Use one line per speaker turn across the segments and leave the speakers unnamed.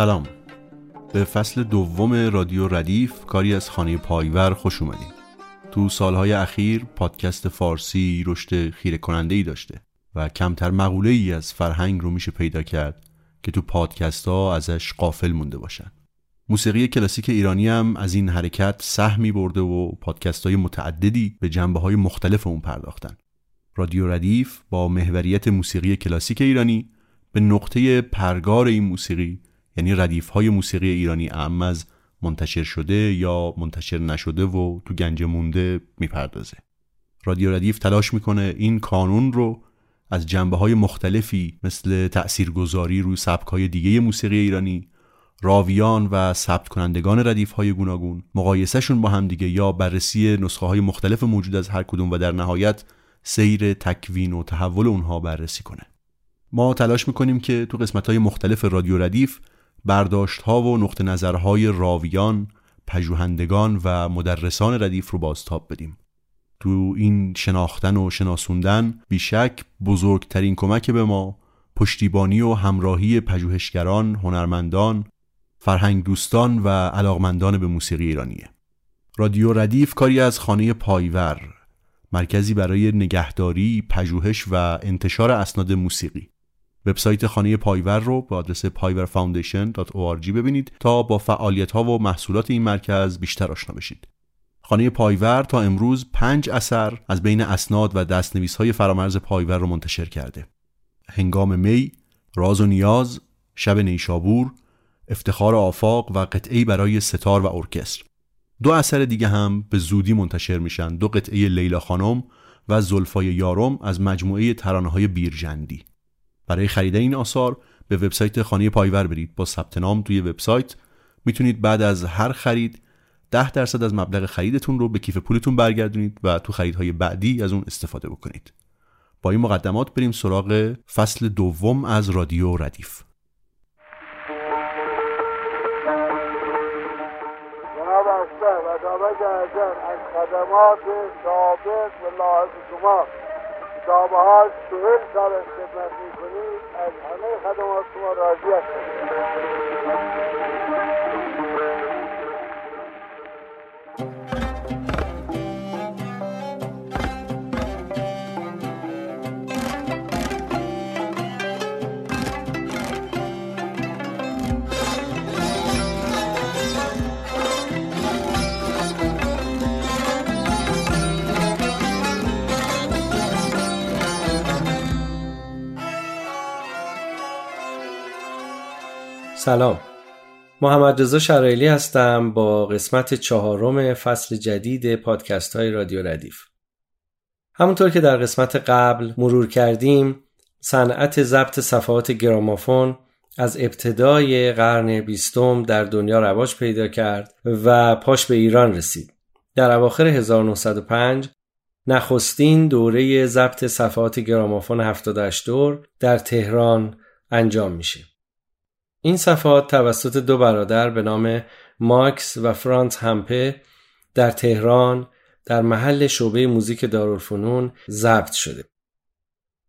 سلام. به فصل دوم رادیو ردیف کاری از خانه پایور خوش اومدیم تو سالهای اخیر پادکست فارسی رشد خیره کننده ای داشته و کمتر مقوله ای از فرهنگ رو میشه پیدا کرد که تو پادکست ها ازش قافل مونده باشن. موسیقی کلاسیک ایرانی هم از این حرکت سهمی برده و پادکست های متعددی به جنبه های مختلف اون پرداختن. رادیو ردیف با محوریت موسیقی کلاسیک ایرانی به نقطه پرگار این موسیقی یعنی ردیف های موسیقی ایرانی اعم از منتشر شده یا منتشر نشده و تو گنج مونده می‌پردازه. رادیو ردیف تلاش می‌کنه این کانون رو از جنبه های مختلفی مثل تأثیرگذاری روی سبک های دیگه موسیقی ایرانی راویان و ثبت کنندگان ردیف های گوناگون مقایسهشون با هم دیگه یا بررسی نسخه های مختلف موجود از هر کدوم و در نهایت سیر تکوین و تحول اونها بررسی کنه. ما تلاش می‌کنیم که تو قسمت های مختلف رادیو ردیف برداشت ها و نقط نظرهای راویان، پژوهندگان و مدرسان ردیف رو بازتاب بدیم. تو این شناختن و شناسوندن بیشک بزرگترین کمک به ما پشتیبانی و همراهی پژوهشگران، هنرمندان، فرهنگ دوستان و علاقمندان به موسیقی ایرانیه. رادیو ردیف کاری از خانه پایور مرکزی برای نگهداری، پژوهش و انتشار اسناد موسیقی وبسایت خانه پایور رو با آدرس payverfoundation.org ببینید تا با فعالیت ها و محصولات این مرکز بیشتر آشنا بشید. خانه پایور تا امروز پنج اثر از بین اسناد و دستنویس های فرامرز پایور رو منتشر کرده. هنگام می، راز و نیاز، شب نیشابور، افتخار آفاق و قطعی برای ستار و ارکستر. دو اثر دیگه هم به زودی منتشر میشن دو قطعه لیلا خانم و زلفای یارم از مجموعه ترانه های بیرجندی برای خرید این آثار به وبسایت خانه پایور برید. با ثبت نام توی وبسایت می‌تونید بعد از هر خرید 10 درصد از مبلغ خریدتون رو به کیف پولتون برگردونید و تو خریدهای بعدی از اون استفاده بکنید. با این مقدمات بریم سراغ فصل دوم از رادیو ردیف.
از خدمات سابق و لاحظ شما کتابه ها چهل سال خدمت می‌کنید از همه خدمات شما راضی هستم
سلام. محمد رضا شرایلی هستم با قسمت چهارم فصل جدید پادکست های رادیو ردیف. همونطور که در قسمت قبل مرور کردیم صنعت ضبط صفحات گرامافون از ابتدای قرن بیستم در دنیا رواج پیدا کرد و پاش به ایران رسید. در اواخر 1905 نخستین دوره ضبط صفحات گرامافون 78 دور در تهران انجام میشه. این صفحات توسط دو برادر به نام ماکس و فرانس همپه در تهران در محل شعبه موزیک دارالفنون ضبط شده.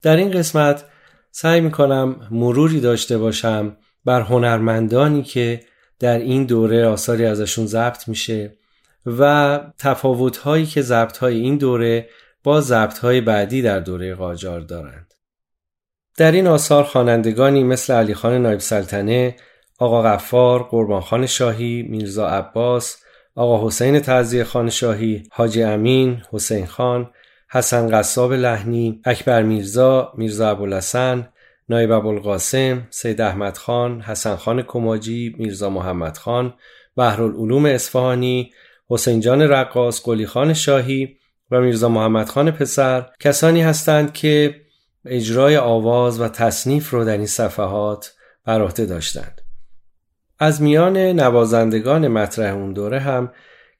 در این قسمت سعی می کنم مروری داشته باشم بر هنرمندانی که در این دوره آثاری ازشون ضبط میشه و تفاوت‌هایی که ضبط‌های این دوره با ضبط‌های بعدی در دوره قاجار دارند. در این آثار خوانندگانی مثل علی خان نایب سلطنه، آقا غفار، قربان شاهی، میرزا عباس، آقا حسین تعزیه خان شاهی، حاجی امین، حسین خان، حسن قصاب لحنی، اکبر میرزا، میرزا ابوالحسن، نایب ابوالقاسم، سید احمد خان، حسن خان کماجی، میرزا محمد خان، بحرالعلوم اصفهانی، حسین جان رقاص، قلی خان شاهی و میرزا محمد خان پسر. کسانی هستند که اجرای آواز و تصنیف رو در این صفحات بر عهده داشتند. از میان نوازندگان مطرح اون دوره هم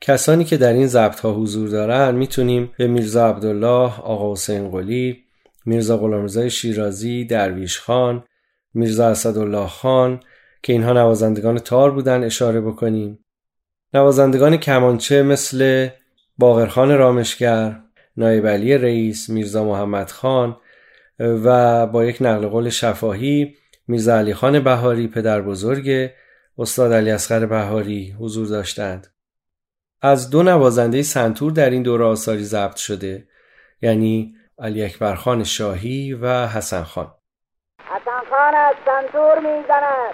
کسانی که در این ضبط ها حضور دارن می‌تونیم به میرزا عبدالله، آقا حسین قلی، میرزا غلامرضا شیرازی، درویش خان، میرزا اسدالله خان که اینها نوازندگان تار بودن اشاره بکنیم. نوازندگان کمانچه مثل باقرخان رامشگر، نایب علی رئیس، میرزا محمد خان و با یک نقل قول شفاهی میرزا علی خان بهاری پدر بزرگ استاد علی اصغر بهاری حضور داشتند. از دو نوازنده سنتور در این دوره آثاری ضبط شده یعنی علی اکبر خان شاهی و حسن خان.
حسن خان از سنتور می‌زند.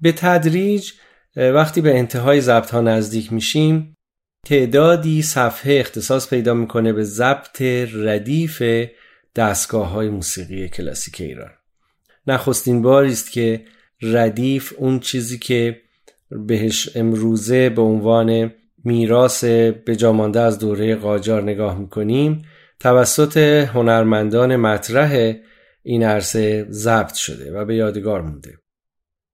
به تدریج وقتی به انتهای ضبط ها نزدیک میشیم تعدادی صفحه اختصاص پیدا می‌کنه به ضبط ردیف دستگاه های موسیقی کلاسیک ایران. نخستین باری است که ردیف اون چیزی که بهش امروزه به عنوان میراث جامانده از دوره قاجار نگاه می‌کنیم توسط هنرمندان مطرح این عرصه ضبط شده و به یادگار مونده.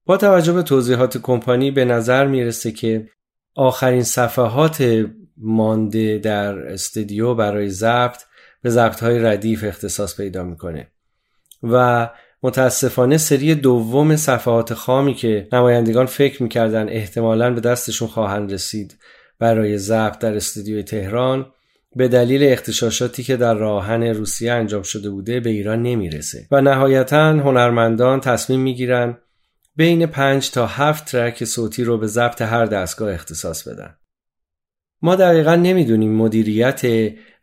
با توجه به توضیحات کمپانی به نظر می‌رسه که آخرین صفحات مانده در استودیو برای ضبط به ضبط های ردیف اختصاص پیدا می‌کنه و متاسفانه سری دوم صفحات خامی که نمایندگان فکر می‌کردن احتمالا به دستشون خواهند رسید برای ضبط در استودیوی تهران به دلیل اختشاشاتی که در راهن روسیه انجام شده بوده به ایران نمی‌رسه. و نهایتا هنرمندان تصمیم می‌گیرن بین پنج تا هفت ترک صوتی رو به ضبط هر دستگاه اختصاص بدن. ما دقیقا نمی‌دونیم مدیریت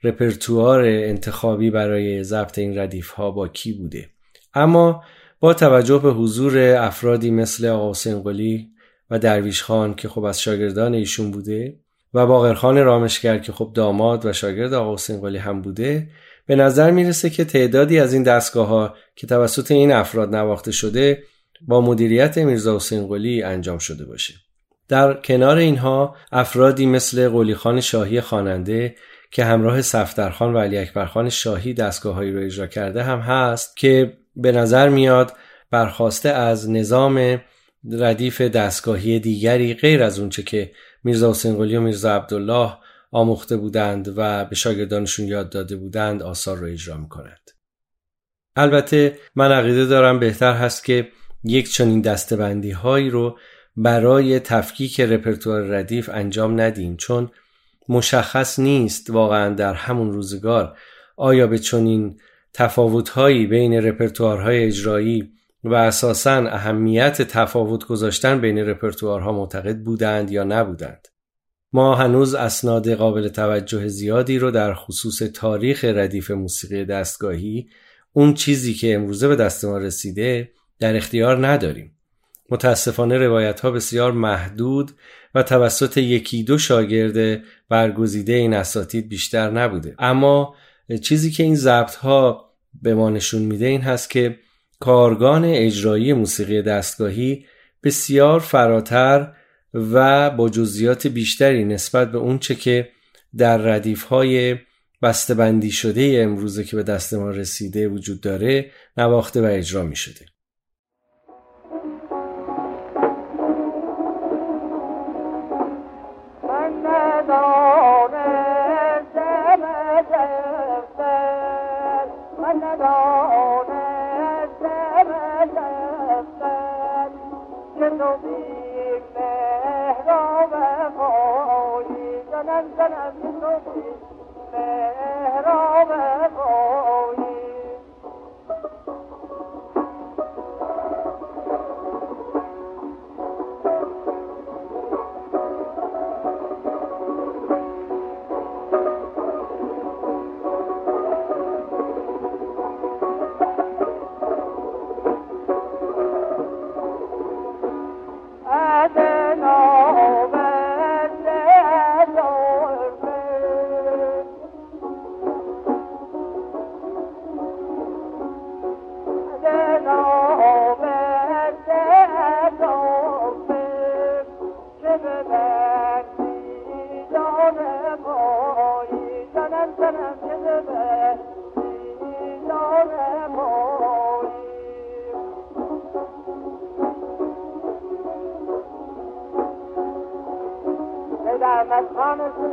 رپرتوار انتخابی برای ضبط این ردیف ها با کی بوده. اما با توجه به حضور افرادی مثل آقا سنگلی و درویش خان که خب از شاگردان ایشون بوده و باقرخان رامشگر که خب داماد و شاگرد آقا سنگلی هم بوده به نظر می‌رسه که تعدادی از این دستگاه ها که توسط این افراد نواخته شده با مدیریت میرزا حسین قلی انجام شده باشه. در کنار اینها افرادی مثل قلیخان شاهی خواننده که همراه صفدرخان و علی اکبرخان شاهی دستگاههایی رو اجرا کرده هم هست که به نظر میاد برخواسته از نظام ردیف دستگاهی دیگری غیر از اونچه که میرزا حسین قلی و میرزا عبدالله آموخته بودند و به شاگردانشون یاد داده بودند آثار رو اجرا می‌کنند. البته من عقیده دارم بهتر هست که یک چنین دستبندی هایی رو برای تفکیک رپرتوار ردیف انجام ندیم چون مشخص نیست واقعا در همون روزگار آیا به چنین تفاوتهایی بین رپرتوارهای اجرایی و اساسا اهمیت تفاوت گذاشتن بین رپرتوارها معتقد بودند یا نبودند. ما هنوز اسناد قابل توجه زیادی رو در خصوص تاریخ ردیف موسیقی دستگاهی اون چیزی که امروزه به دست ما رسیده در اختیار نداریم. متاسفانه روایت ها بسیار محدود و توسط یکی دو شاگرد برگزیده این اساتید بیشتر نبوده اما چیزی که این ضبط ها به ما نشون میده این هست که کارگان اجرایی موسیقی دستگاهی بسیار فراتر و با جزئیات بیشتری نسبت به اونچه که در ردیف های بسته‌بندی شده امروزه که به دست ما رسیده وجود داره نواخته و اجرا می شده. زنم زنم مهراب خواهی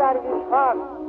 Lerwisz Fakt.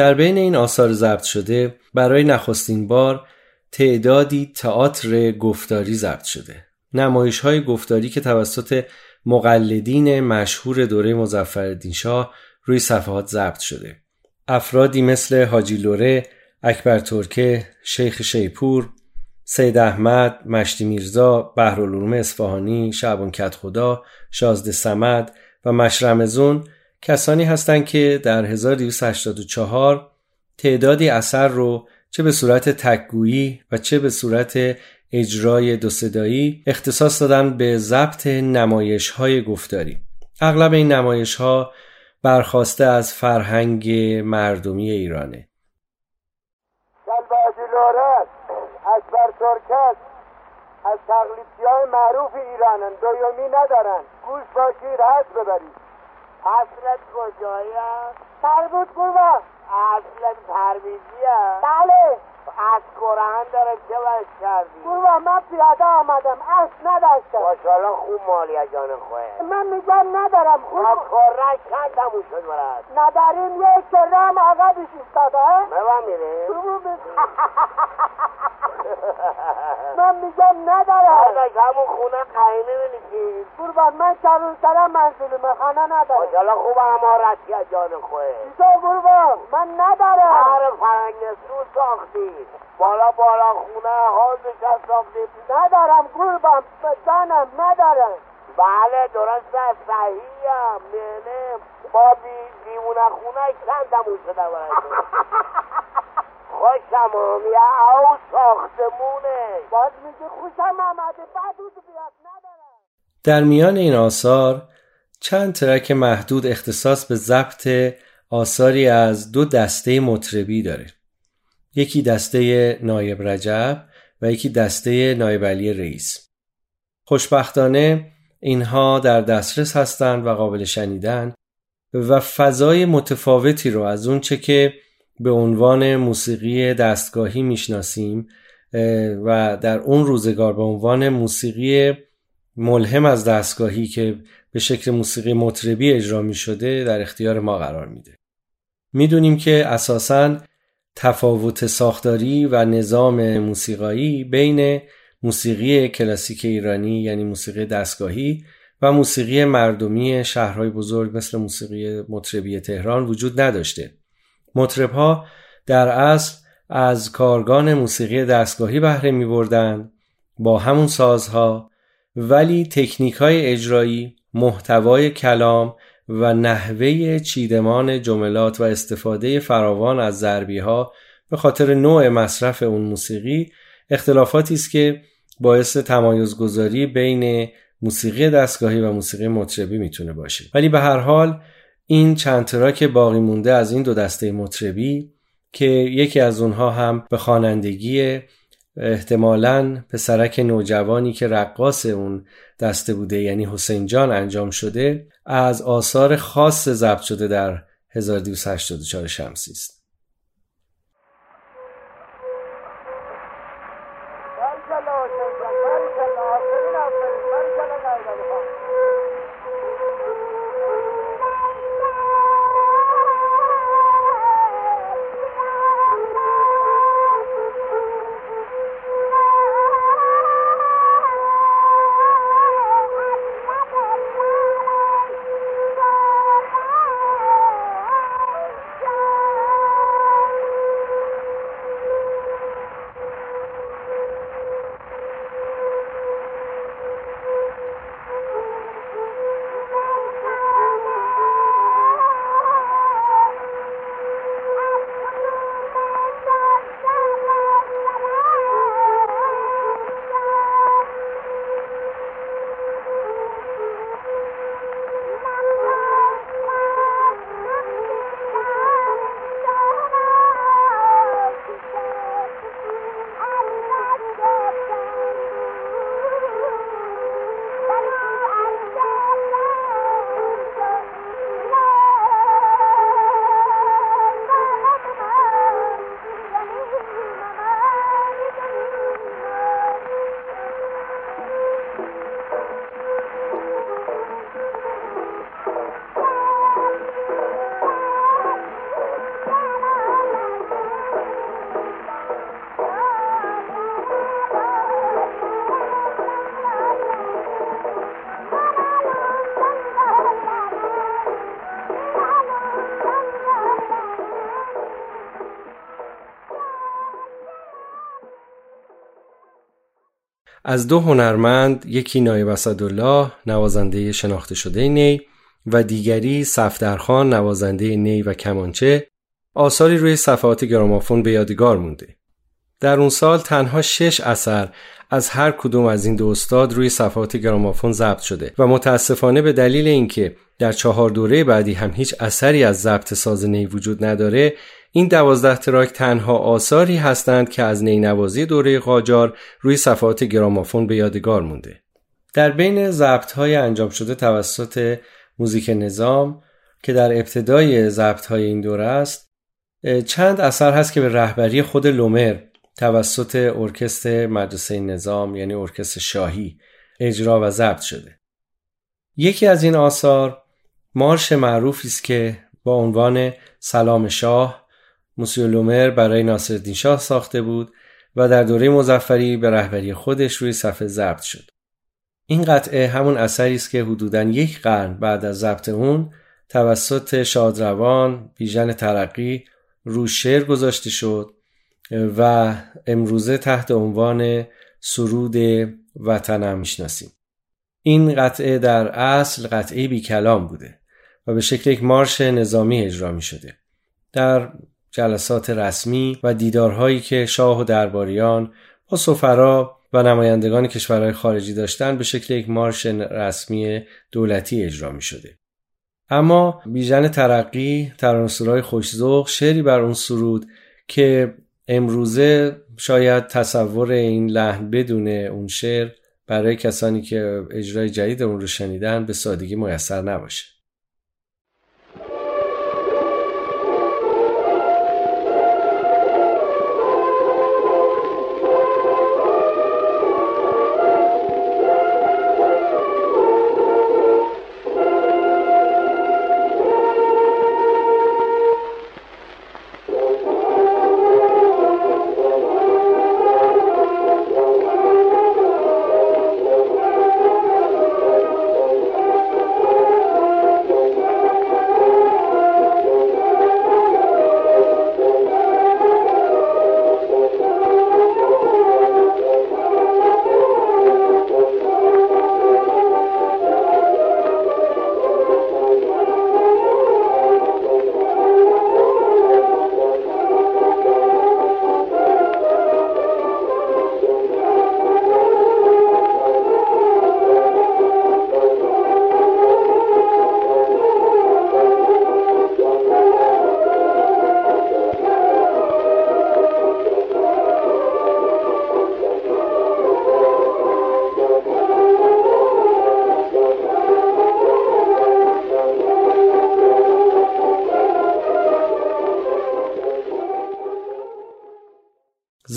در بین این آثار ضبط شده برای نخستین بار تعدادی تئاتر گفتاری ضبط شده. نمایش های گفتاری که توسط مقلدین مشهور دوره مزفردین شاه روی صفحات ضبط شده. افرادی مثل حاجی لوره، اکبر ترکه، شیخ شیپور، سید احمد، مشتی میرزا، بهرالعلوم اصفهانی، شعبان خدا، شازده سمد و مشرمزون کسانی هستند که در 1284 تعدادی اثر رو چه به صورت تکگویی و چه به صورت اجرای دو صدایی اختصاص دادن به ضبط نمایش های گفتاری. اغلب این نمایش ها برخواسته از فرهنگ مردمی ایرانه.
اکبر ترکت از تقلیدی های معروف ایرانن دویومی ندارن. گوش باشید هست ببرید.
اصلت کجایی
سر بود قربان.
اصلت پرویزی
بله.
از قرآن داره چه وش کردی؟
قربان من پیاده آمدم اصل نداشتم.
ماشاءالله خوب مالی جان خواه
من میگم ندارم خوب.
ما کرنش چند تموم شد مرد
نداریم یک کرم آقا بیش استاده
ببا میریم
من میگم ندارم.
آقا همون خونه قیمه بینیشید
قربان من چرون سرم منزل خانه ندارم.
ماشاءالله خوب امارتی از جان خواه
چیزا قربان من ندارم.
هر فرنگ سو ساختی. بالا بالا خونه حاضش از ساختی
ندارم قربان جانم ندارم
بله درست صحیحم نه با بی دیمونه خونه چندمون شده باید خوشم آمیه او ساختمونه.
باز میگه خوشم آمده بعد بیاد ندارم
در میان این آثار چند ترک محدود اختصاص به ضبط آثاری از دو دسته مطربی داره. یکی دسته نایب رجب و یکی دسته نایب علی رئیس خوشبختانه اینها در دسترس هستند و قابل شنیدن و فضای متفاوتی رو از اون چه که به عنوان موسیقی دستگاهی می‌شناسیم و در اون روزگار به عنوان موسیقی ملهم از دستگاهی که به شکل موسیقی مطربی اجرا می شده در اختیار ما قرار میده. می‌دونیم که اساساً تفاوت ساختاری و نظام موسیقایی بین موسیقی کلاسیک ایرانی یعنی موسیقی دستگاهی و موسیقی مردمی شهرهای بزرگ مثل موسیقی مطربی تهران وجود نداشته. مطربها در اصل از کارگان موسیقی دستگاهی بهره می بردن با همون سازها ولی تکنیک های اجرایی محتوای کلام و نحوه چیدمان جملات و استفاده فراوان از ضربی ها به خاطر نوع مصرف اون موسیقی اختلافاتی است که باعث تمایز گذاری بین موسیقی دستگاهی و موسیقی مطربی می‌تونه باشه. ولی به هر حال این چند تراک باقی مونده از این دو دسته مطربی که یکی از اونها هم به خوانندگی احتمالا پسرک نوجوانی که رقاص اون دسته بوده یعنی حسین جان انجام شده از آثار خاص ضبط شده در 1284 شمسی است. از دو هنرمند یکی نایب اسدالله نوازنده شناخته شده نی و دیگری صفدرخان نوازنده نی و کمانچه آثاری روی صفحات گرامافون به یادگار مونده. در اون سال تنها شش اثر از هر کدوم از این دو استاد روی صفحات گرامافون ضبط شده و متاسفانه به دلیل اینکه در چهار دوره بعدی هم هیچ اثری از ضبط ساز نی وجود نداره این دوازده track تنها آثاری هستند که از نینوازی دوره قاجار روی صفحات گرامافون به یادگار مونده. در بین ضبط های انجام شده توسط موزیک نظام که در ابتدای ضبط های این دوره است چند اثر هست که به رهبری خود لومر توسط ارکستر مدرسه نظام یعنی ارکستر شاهی اجرا و ضبط شده. یکی از این آثار مارش معروفی است که با عنوان سلام شاه موسیو لومر برای ناصرالدین شاه ساخته بود و در دوره مزفری به رهبری خودش روی صفحه ضبط شد. این قطعه همون اثری است که حدوداً یک قرن بعد از ضبط اون توسط شادروان بیژن ترقی رو شعر گذاشته شد و امروزه تحت عنوان سرود وطنم می‌شناسیم. این قطعه در اصل قطعه بی کلام بوده و به شکل یک مارش نظامی اجرا می شده. در جلسات رسمی و دیدارهایی که شاه و درباریان با سفرا و نمایندگان کشورهای خارجی داشتند به شکل یک مارش رسمی دولتی اجرا می شده. اما بیژن ترقی ترانسورای خوشزوق شعری بر اون سرود که امروزه شاید تصور این لحن بدون اون شعر برای کسانی که اجرای جدید اون رو شنیدن به سادگی میسر نباشه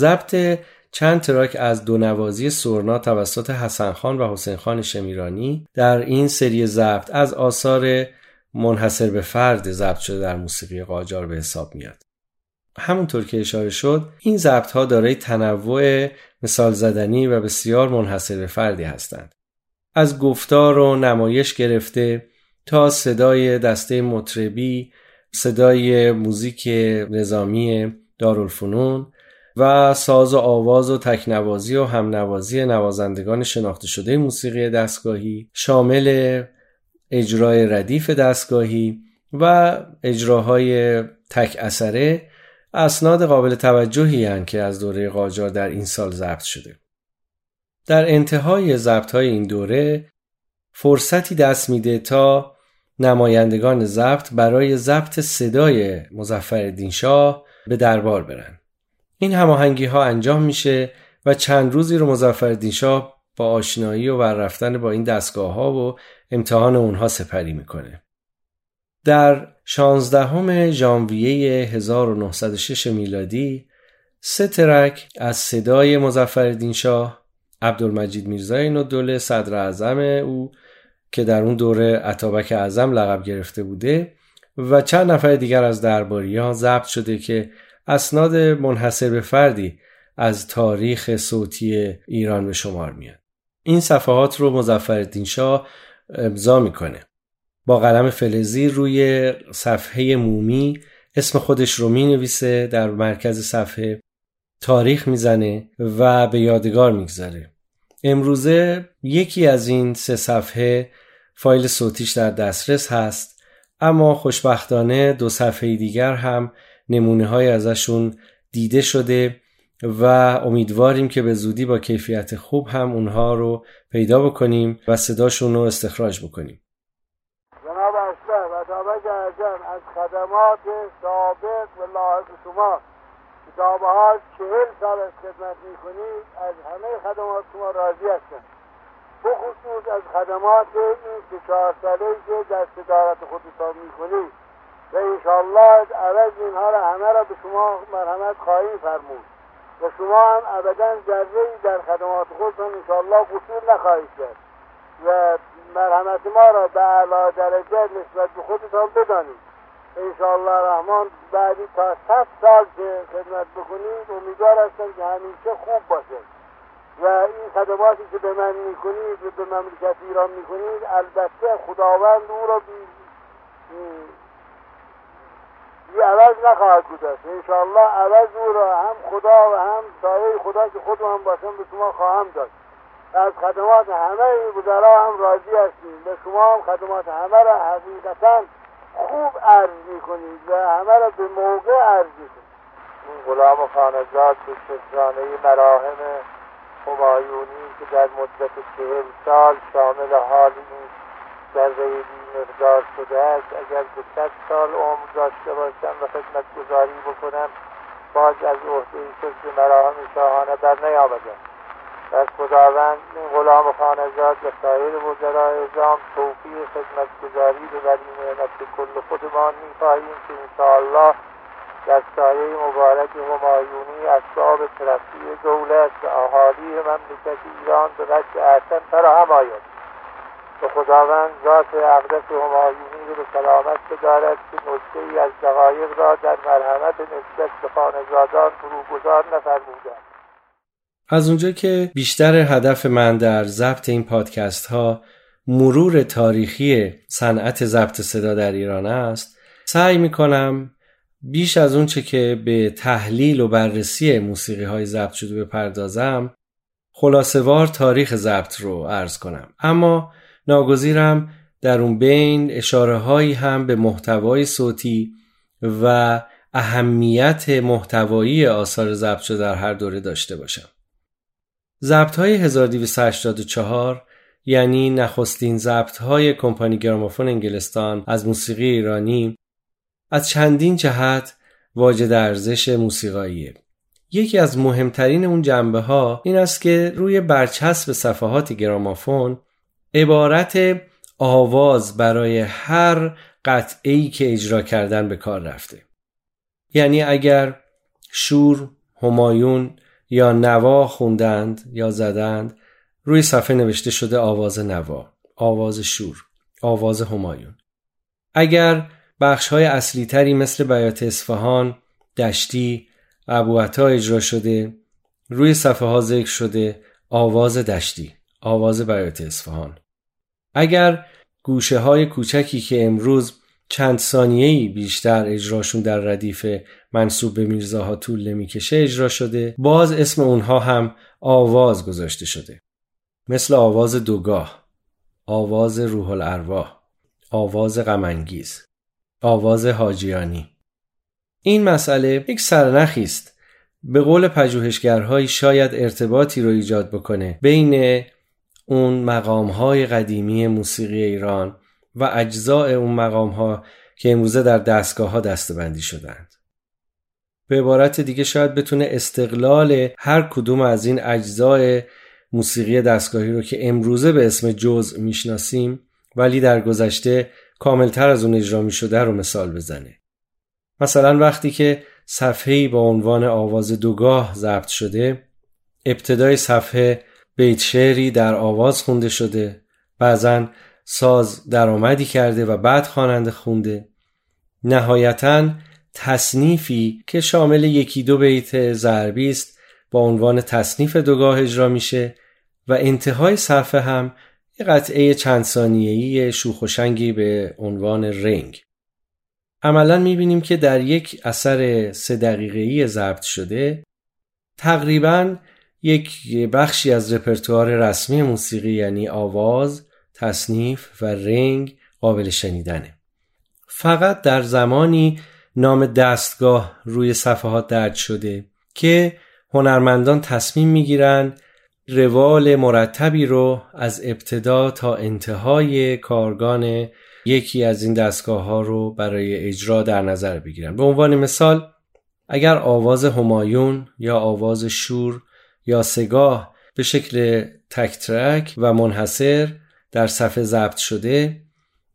ضبط چند تراک از دو نوازی سرنا توسط حسن خان و حسین خان شمیرانی در این سری ضبط از آثار منحصر به فرد ضبط شده در موسیقی قاجار به حساب میاد. همونطور که اشاره شد این ضبط ها دارای تنوع مثال زدنی و بسیار منحصر به فردی هستند. از گفتار و نمایش گرفته تا صدای دسته مطربی، صدای موزیک نظامی دارالفنون و ساز و آواز و تکنوازی و همنوازی نوازندگان شناخته شده موسیقی دستگاهی شامل اجرای ردیف دستگاهی و اجراهای تک اثره اسناد قابل توجهی هن که از دوره قاجار در این سال ضبط شده. در انتهای ضبط های این دوره فرصتی دست میده تا نمایندگان ضبط برای ضبط صدای مزفر شاه به دربار برن. این هماهنگی ها انجام میشه و چند روزی رو مزفر شاه با آشنایی و رفتن با این دستگاه ها و امتحان اونها سپری می‌کنه. در 16 ژانویه 1906 میلادی سه ترک از صدای مزفر شاه عبدالمجید میرزای نودوله صدر اعظم او که در اون دوره عطابک اعظم لقب گرفته بوده و چند نفر دیگر از درباری ها ضبط شده که اسناد منحصر به فردی از تاریخ صوتی ایران به شمار میاد. این صفحات رو مزفر شاه امضا می‌کنه. با قلم فلزی روی صفحه مومی اسم خودش رو می نویسه در مرکز صفحه تاریخ می‌زنه و به یادگار می‌گذاره. امروزه یکی از این سه صفحه فایل صوتیش در دسترس هست اما خوشبختانه دو صفحه دیگر هم نمونه های ازشون دیده شده و امیدواریم که به زودی با کیفیت خوب هم اونها رو پیدا بکنیم و صداشون رو استخراج بکنیم.
جناب اشرف عطابک اعظم از خدمات سابق و لاحق شما کتابه ها چهل سال از خدمت می‌کنید از همه خدمات شما راضی هستم. بخصوص از خدمات این سه چهار ساله که در صدارت خودتان می‌کنید و انشاءالله عوض اینها را همه را به شما مرحمت خواهی فرمود. و شما هم ابدا ذره در خدمات خودتان انشاءالله قصور نخواهید کرد. و مرحمت ما را به اعلی درجه نسبت به خودتان بدانید. انشاءالله رحمان بعدی تا صد سال که خدمت بکنید امیدوار هستم که همیشه خوب باشه. و این خدماتی که به من می‌کنید و به مملکت ایران می‌کنید البته خداوند او را بی, عوض نخواهد است. انشاءالله عوض او را هم خدا و هم سایه خدا که خود هم باشم به شما خواهم داد. از خدمات همه بزرا هم راضی هستیم. به شما هم خدمات همه را حقیقتا خوب عرض می‌کنید و همه را به موقع عرض می‌کنید
این غلام خانزاد به شکرانه مراهم همایونی که در مدت چهل سال شامل حال این ذره مقدار شده است. اگر به صد سال عمر داشته باشم و خدمت گذاری بکنم باز از عهده شکر مراهم شاهانه بر نیامدم. از خداوند این غلام خانزاد و سایر وزرای اعظام توفیق خدمتگذاری به ولی نعمت کل خودمان می‌خواهیم که انشاءالله در سایه مبارک همایونی اسباب ترقی دولت و اهالی مملکت ایران به وجه احسن فراهم آید. و خداوند ذات اقدس همایونی رو به سلامت بدارد که نکته ای از دقایق را در مرحمت نسبت به خانزادان فروگذار نفرمودند
از اونجا که بیشتر هدف من در ضبط این پادکست ها مرور تاریخی صنعت ضبط صدا در ایران است سعی می‌کنم بیش از اونچه که به تحلیل و بررسی موسیقی های ضبط شده بپردازم خلاصوار تاریخ ضبط رو عرض کنم. اما ناگزیرم در اون بین اشاره هایی هم به محتوای صوتی و اهمیت محتوایی آثار ضبط شده در هر دوره داشته باشم. ضبط های 1284 یعنی نخستین ضبط های کمپانی گرامافون انگلستان از موسیقی ایرانی از چندین جهت واجد ارزش موسیقاییه. یکی از مهمترین اون جنبه ها این است که روی برچسب صفحات گرامافون عبارت آواز برای هر قطعی که اجرا کردن به کار رفته. یعنی اگر شور، همایون یا نوا خوندند یا زدند روی صفحه نوشته شده آواز نوا آواز شور آواز همایون. اگر بخش های اصلی تری مثل بیات اصفهان دشتی ابوعطا اجرا شده روی صفحه ها ذکر شده آواز دشتی آواز بیات اصفهان. اگر گوشه های کوچکی که امروز چند ثانیه‌ای بیشتر اجراشون در ردیف منصوب به میرزاها طول نمی‌کشه اجرا شده باز اسم اونها هم آواز گذاشته شده. مثل آواز دوگاه آواز روح الارواح آواز غمانگیز آواز حاجیانی. این مسئله یک سرنخی است. به قول پژوهشگرهایی شاید ارتباطی رو ایجاد بکنه بین اون مقام های قدیمی موسیقی ایران و اجزاء اون مقام ها که امروزه در دستگاه ها دستبندی شدند. به عبارت دیگه شاید بتونه استقلال هر کدوم از این اجزای موسیقی دستگاهی رو که امروزه به اسم جز می‌شناسیم ولی در گذشته کاملتر از اون اجرا شده رو مثال بزنه. مثلا وقتی که صفحه‌ای با عنوان آواز دوگاه ضبط شده ابتدای صفحه بیت شعری در آواز خونده شده. بعضا ساز درآمدی کرده و بعد خواننده خونده. نهایتا تصنیفی که شامل یکی دو بیت ضربی است با عنوان تصنیف دوگاه اجرا میشه و انتهای صفحه هم یه قطعه چند ثانیه‌ای شوخ به عنوان رنگ. عملا می‌بینیم که در یک اثر سه دقیقه‌ای ضبط شده تقریبا یک بخشی از رپرتوار رسمی موسیقی یعنی آواز، تصنیف و رنگ قابل شنیدنه. فقط در زمانی نام دستگاه روی صفحات درد شده که هنرمندان تصمیم می‌گیرن روال مرتبی رو از ابتدا تا انتهای کارگان یکی از این دستگاه ها رو برای اجرا در نظر بگیرن به عنوان مثال اگر آواز همایون یا آواز شور یا سگاه به شکل تک ترک و منحصر در صفحه ضبط شده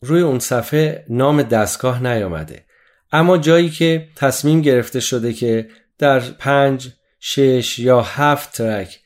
روی اون صفحه نام دستگاه نیامده. اما جایی که تصمیم گرفته شده که در پنج شش یا هفت ترک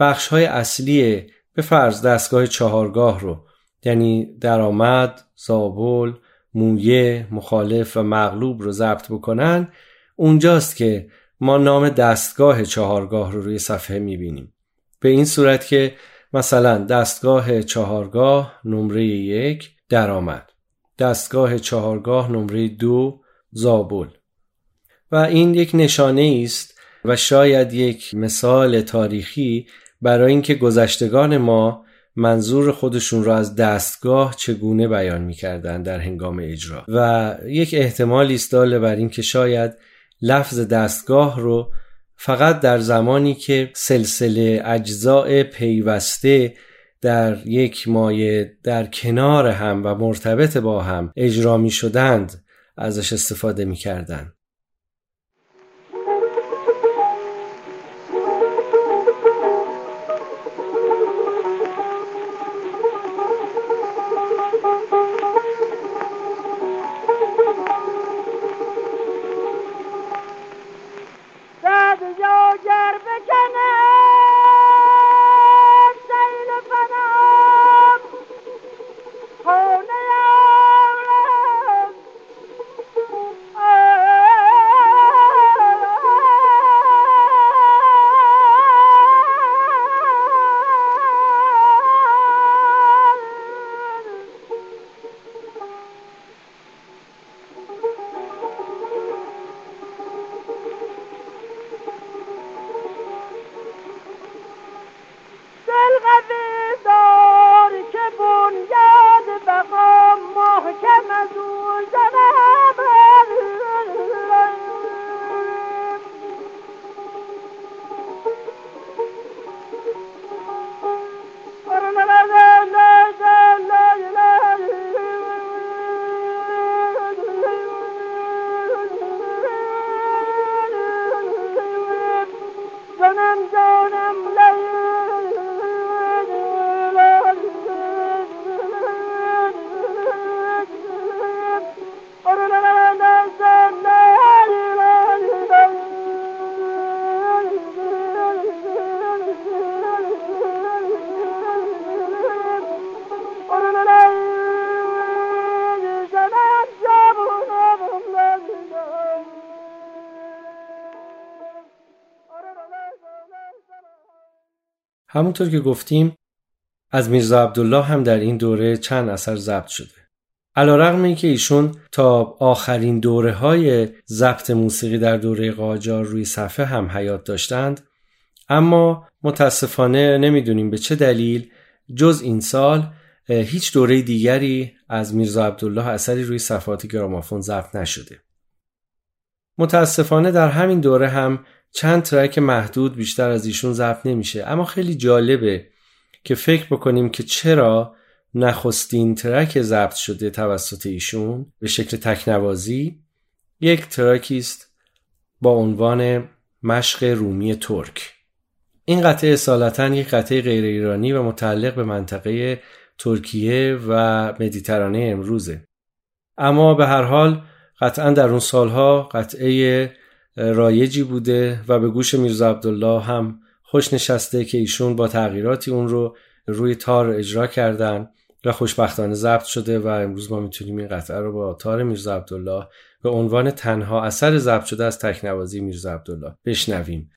بخش های اصلی به فرض دستگاه چهارگاه رو یعنی درآمد، زابل، مویه، مخالف و مغلوب رو ضبط بکنن اونجاست که ما نام دستگاه چهارگاه رو روی صفحه می‌بینیم. به این صورت که مثلا دستگاه چهارگاه نمره یک درآمد. دستگاه چهارگاه نمره دو زابل. و این یک نشانه است و شاید یک مثال تاریخی برای اینکه گذشتگان ما منظور خودشون را از دستگاه چگونه بیان می‌کردند در هنگام اجرا. و یک احتمال است بر اینکه شاید لفظ دستگاه رو فقط در زمانی که سلسله اجزاء پیوسته در یک مایه در کنار هم و مرتبط با هم اجرا می شدند ازش استفاده می کردند. همونطور که گفتیم از میرزا عبدالله هم در این دوره چند اثر ضبط شده. علیرغم اینکه ایشون تا آخرین دوره های ضبط موسیقی در دوره قاجار روی صفحه هم حیات داشتند اما متاسفانه نمی‌دونیم به چه دلیل جز این سال هیچ دوره دیگری از میرزا عبدالله اثری روی صفحات گرامافون ضبط نشده. متاسفانه در همین دوره هم چند ترک محدود بیشتر از ایشون ضبط نمیشه. اما خیلی جالبه که فکر بکنیم که چرا نخستین ترک ضبط شده توسط ایشون به شکل تکنوازی. یک ترکی است با عنوان مشق رومی ترک. این قطعه اصالتا یک قطعه غیر ایرانی و متعلق به منطقه ترکیه و مدیترانه امروزه. اما به هر حال قطعا در اون سالها قطعه رایجی بوده و به گوش میرزا عبدالله هم خوش نشسته که ایشون با تغییراتی اون رو روی تار اجرا کردن و خوشبختانه ضبط شده و امروز ما می‌تونیم این قطعه رو با تار میرزا عبدالله به عنوان تنها اثر ضبط شده از تکنوازی میرزا عبدالله بشنویم.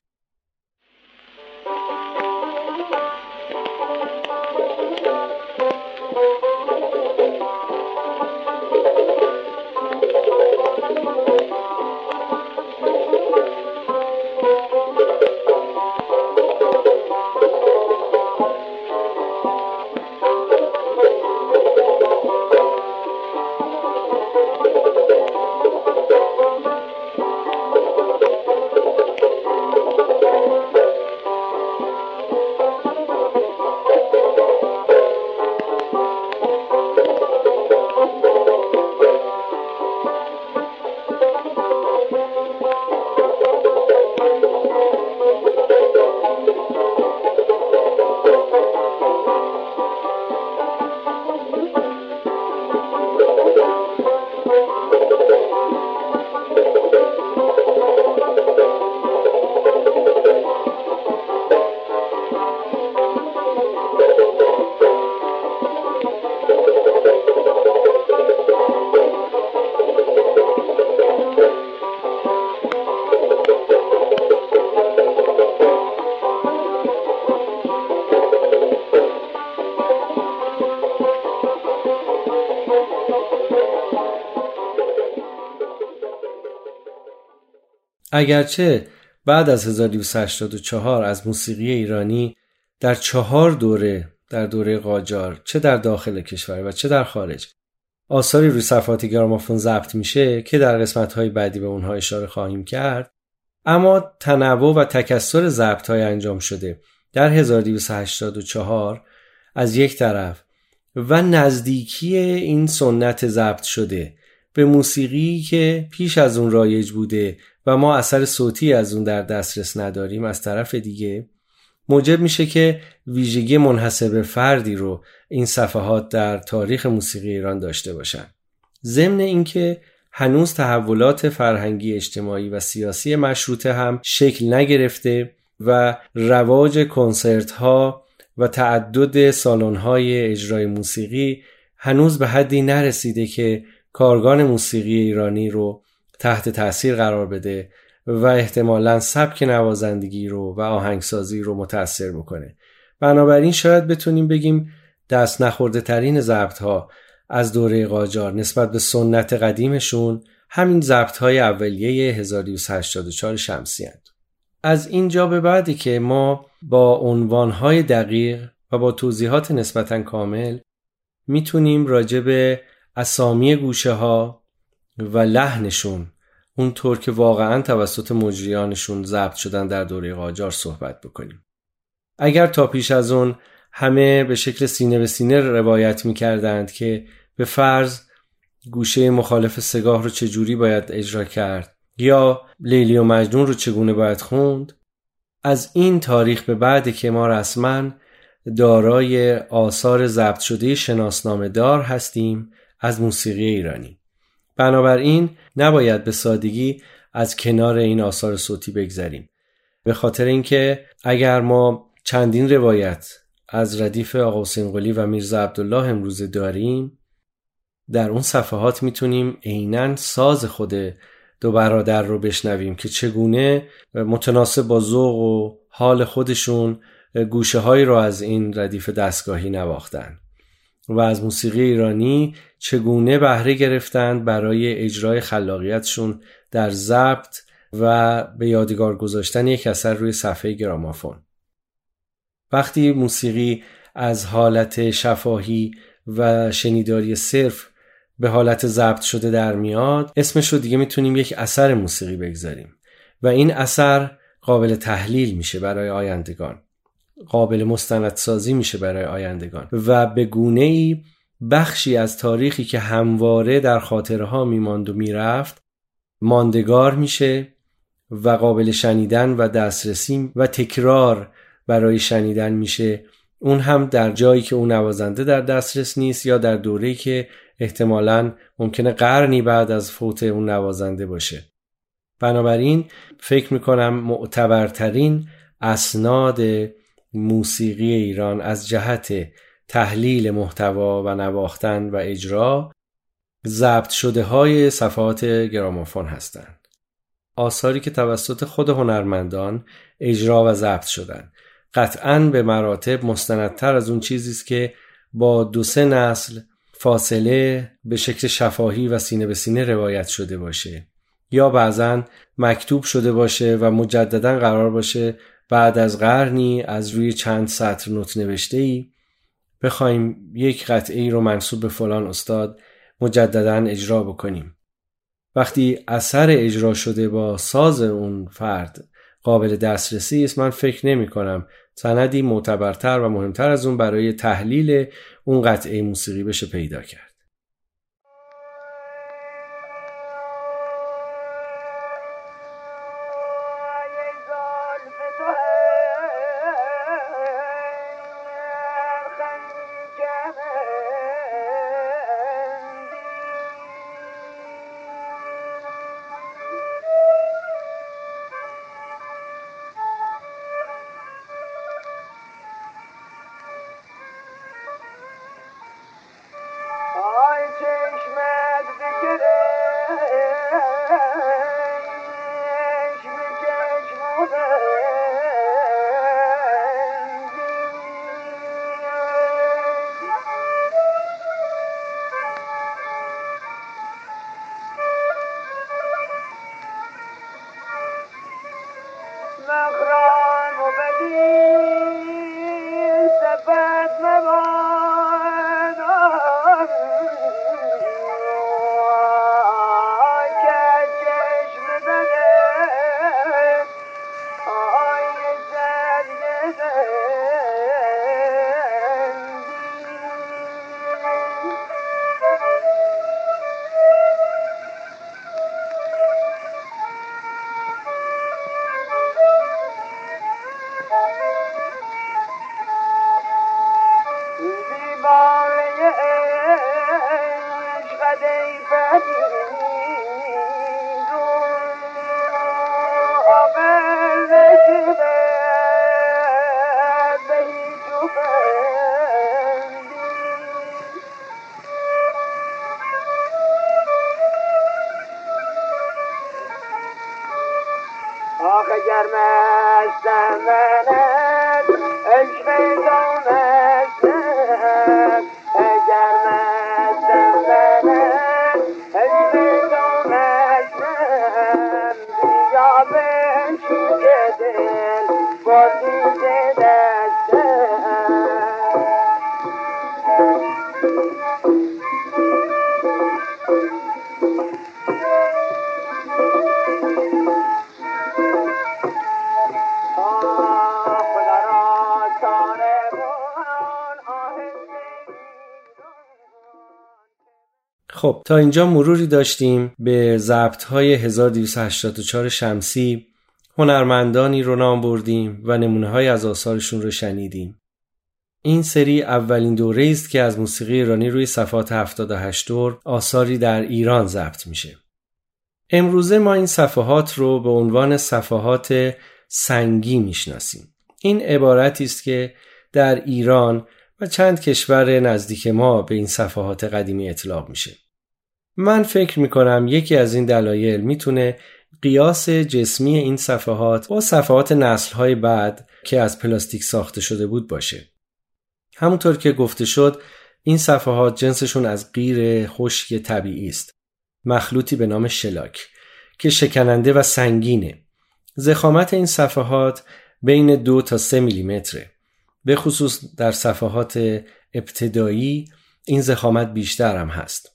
اگرچه بعد از 1284 از موسیقی ایرانی در چهار دوره در دوره قاجار چه در داخل کشور و چه در خارج آثاری روی صفحات گرامافون ضبط میشه که در قسمت های بعدی به اونها اشاره خواهیم کرد. اما تنوع و تکسر ضبط های انجام شده در 1284 از یک طرف و نزدیکی این سنت ضبط شده. به موسیقی که پیش از اون رایج بوده و ما اثر صوتی از اون در دسترس نداریم از طرف دیگه موجب میشه که ویژگی منحصر فردی رو این صفحات در تاریخ موسیقی ایران داشته باشن. ضمن اینکه هنوز تحولات فرهنگی اجتماعی و سیاسی مشروطه هم شکل نگرفته و رواج کنسرت ها و تعدد سالن های اجرای موسیقی هنوز به حدی نرسیده که کارگان موسیقی ایرانی رو تحت تاثیر قرار بده و احتمالا سبک نوازندگی رو و آهنگسازی رو متاثر بکنه بنابراین شاید بتونیم بگیم دست نخورده ترین ضبط ها از دوره قاجار نسبت به سنت قدیمشون همین ضبط های اولیه 1284 شمسی هست. از اینجا به بعدی که ما با عنوان های دقیق و با توضیحات نسبتا کامل می‌تونیم راجع به اسامی گوشه ها و لحنشون. اونطور که واقعا توسط مجریانشون ضبط شدن در دوره قاجار صحبت بکنیم. اگر تا پیش از اون همه به شکل سینه به سینه روایت می کردند که به فرض گوشه مخالف سگاه رو چجوری باید اجرا کرد یا لیلی و مجنون رو چگونه باید خوند از این تاریخ به بعد که ما رسما دارای آثار ضبط شده شناسنامه دار هستیم از موسیقی ایرانی. بنابراین نباید به سادگی از کنار این آثار صوتی بگذریم. به خاطر اینکه اگر ما چندین روایت از ردیف آقا حسین و میرزا عبدالله امروزه داریم در اون صفحات می‌تونیم عینا ساز خود دو برادر رو بشنویم که چگونه متناسب با ذوق و حال خودشون گوشه هایی رو از این ردیف دستگاهی نواختن. و از موسیقی ایرانی چگونه بهره گرفتند برای اجرای خلاقیتشون در ضبط و به یادگار گذاشتن یک اثر روی صفحه گرامافون. وقتی موسیقی از حالت شفاهی و شنیداری صرف به حالت ضبط شده در میاد اسمش رو دیگه می‌تونیم یک اثر موسیقی بگذاریم و این اثر قابل تحلیل میشه برای آیندگان. قابل مستندسازی میشه برای آیندگان. و به گونه ای بخشی از تاریخی که همواره در خاطره ها میماند و می‌رفت ماندگار میشه و قابل شنیدن و دسترسی و تکرار برای شنیدن میشه. اون هم در جایی که اون نوازنده در دسترس نیست یا در دوره‌ای که احتمالا ممکنه قرنی بعد از فوت اون نوازنده باشه. بنابراین فکر می‌کنم معتبرترین اسناد موسیقی ایران از جهت تحلیل محتوا و نواختن و اجرا ضبط شده های صفحات گرامافون هستند. آثاری که توسط خود هنرمندان اجرا و ضبط شدن قطعا به مراتب مستندتر از اون چیزی است که با دو سه نسل فاصله به شکل شفاهی و سینه به سینه روایت شده باشه یا بعضا مکتوب شده باشه و مجددا قرار باشه بعد از قرنی از روی چند سطر نوت نوشته ای بخوایم یک قطعه ای رو منصوب به فلان استاد مجددا اجرا بکنیم. وقتی اثر اجرا شده با ساز اون فرد قابل دسترسی است من فکر نمی کنم سندی معتبرتر و مهمتر از اون برای تحلیل اون قطعه موسیقی بشه پیدا کرد. تا اینجا مروری داشتیم به ضبط های 1284 شمسی هنرمندانی رو نام بردیم و نمونه های از آثارشون رو شنیدیم. این سری اولین دوره است که از موسیقی ایرانی روی صفحات 78 دور آثاری در ایران ضبط میشه. امروزه ما این صفحات رو به عنوان صفحات سنگی می‌شناسیم. این عبارتی است که در ایران و چند کشور نزدیک ما به این صفحات قدیمی اطلاق میشه. من فکر می‌کنم یکی از این دلایل می‌تونه قیاس جسمی این صفحات با صفحات نسلهای بعد که از پلاستیک ساخته شده بود باشه. همونطور که گفته شد این صفحات جنسشون از غیر خشک طبیعی است. مخلوطی به نام شلاک که شکننده و سنگینه. زخامت این صفحات بین دو تا سه میلیمتره. به خصوص در صفحات ابتدایی این زخامت بیشتر هم هست.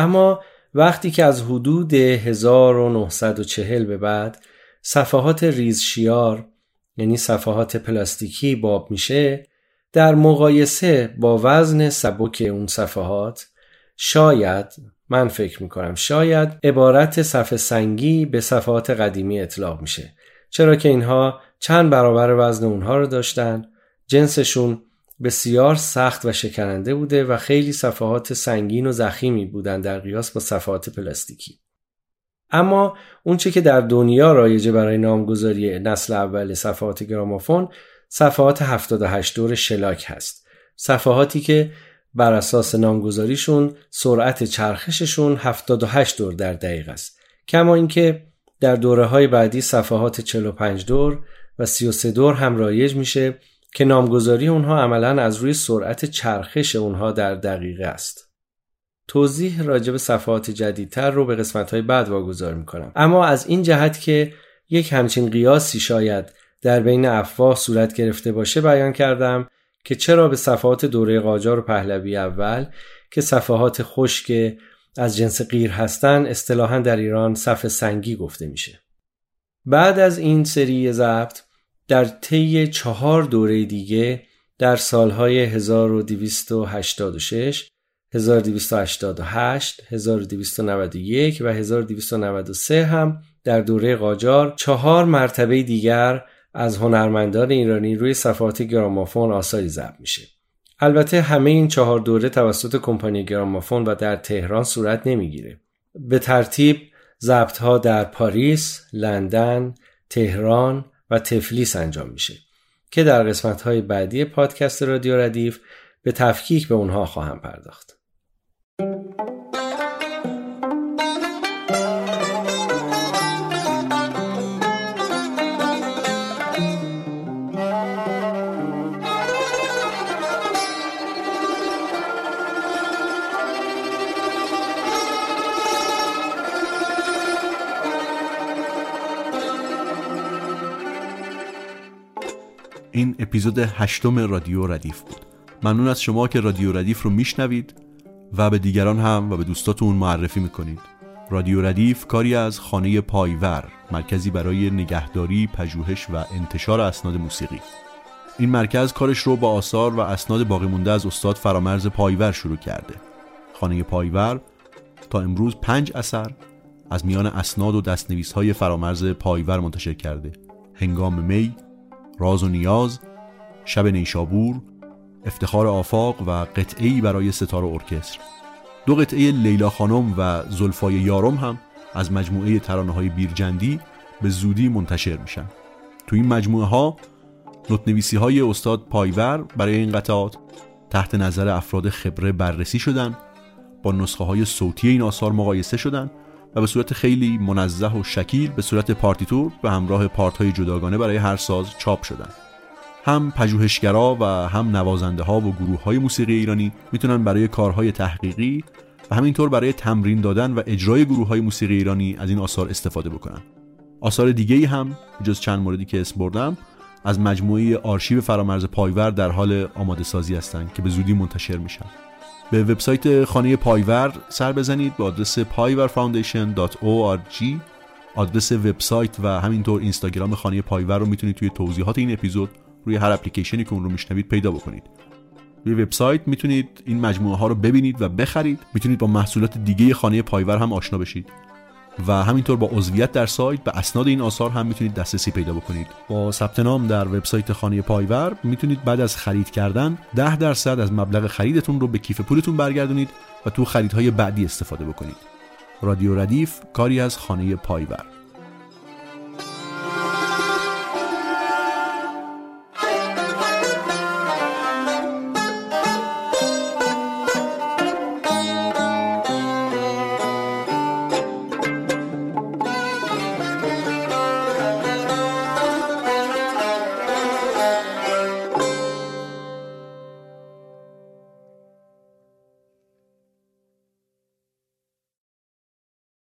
اما وقتی که از حدود 1940 به بعد صفحات ریزشیار یعنی صفحات پلاستیکی باب میشه در مقایسه با وزن سبک اون صفحات شاید من فکر می‌کنم شاید عبارت صفحه سنگی به صفحات قدیمی اطلاق میشه. چرا که اینها چند برابر وزن اونها رو داشتن جنسشون بسیار سخت و شکننده بوده و خیلی صفحات سنگین و زخیمی بودن در قیاس با صفحات پلاستیکی. اما اونچه که در دنیا رایجه برای نامگذاری نسل اول صفحات گرامافون صفحات 78 دور شلاک هست. صفحاتی که بر اساس نامگذاریشون سرعت چرخششون 78 دور در دقیقه است. کما اینکه در دوره های بعدی صفحات 45 دور و 33 دور هم رایج میشه که نامگذاری اونها عملا از روی سرعت چرخش اونها در دقیقه است. توضیح راجع به صفحات جدیدتر رو به قسمت های بعد واگذار می‌کنم. اما از این جهت که یک همچین قیاسی شاید در بین افواه صورت گرفته باشه بیان کردم که چرا به صفحات دوره قاجار و پهلوی اول که صفحات خشک از جنس غیر هستند اصطلاحا در ایران صف سنگی گفته میشه. بعد از این سری ضبط در طی چهار دوره دیگه در سالهای 1286 1288 1291 و 1293 هم در دوره قاجار چهار مرتبه دیگر از هنرمندان ایرانی روی صفحات گرامافون آثاری ضبط میشه. البته همه این چهار دوره توسط کمپانی گرامافون و در تهران صورت نمی‌گیره. به ترتیب ضبط ها در پاریس، لندن، تهران و تفلیس انجام میشه که در قسمت های بعدی پادکست رادیو ردیف به تفکیک به اونها خواهم پرداخت.
این اپیزود هشتم رادیو ردیف بود. ممنون از شما که رادیو ردیف رو میشنوید و به دیگران هم و به دوستاتون معرفی می‌کنید. رادیو ردیف کاری از خانه پایور مرکزی برای نگهداری، پژوهش و انتشار اسناد موسیقی. این مرکز کارش رو با آثار و اسناد باقی مونده از استاد فرامرز پایور شروع کرده. خانه پایور تا امروز پنج اثر از میان اسناد و دستنویس های فرامرز پایور منتشر کرده. هنگام می، راز و نیاز شب نیشابور افتخار آفاق و قطعی برای ستار ارکستر. دو قطعه لیلا خانم و زلفای یارم هم از مجموعه ترانه های بیرجندی به زودی منتشر میشن. تو این مجموعه ها نوتنویسی های استاد پایور برای این قطعات تحت نظر افراد خبره بررسی شدن با نسخه های صوتی این آثار مقایسه شدن و به صورت خیلی منزه و شکیل به صورت پارتیتور به همراه پارت های جداگانه برای هر ساز چاپ شدن. هم پژوهشگرا و هم نوازنده ها و گروه های موسیقی ایرانی می‌تونن برای کارهای تحقیقی و همینطور برای تمرین دادن و اجرای گروه های موسیقی ایرانی از این آثار استفاده بکنن. آثار دیگه ای هم جز چند موردی که اسم بردم از مجموعه آرشیو فرامرز پایور در حال آماده سازی هستند که به زودی منتشر میشن. به وبسایت خانه پایور سر بزنید با آدرس payvarfoundation.org آدرس وبسایت و همینطور اینستاگرام خانه پایور رو می‌تونید توی توضیحات این اپیزود روی هر اپلیکیشنی که اون رو میشنوید پیدا بکنید. روی وبسایت می‌تونید این مجموعه ها رو ببینید و بخرید. می‌تونید با محصولات دیگه خانه پایور هم آشنا بشید. و همینطور با عضویت در سایت به اسناد این آثار هم می‌تونید دسترسی پیدا بکنید. با ثبت نام در وبسایت خانه پایور می‌تونید بعد از خرید کردن 10 درصد از مبلغ خریدتون رو به کیف پولتون برگردونید و تو خریدهای بعدی استفاده بکنید. رادیو ردیف کاری از خانه پایور.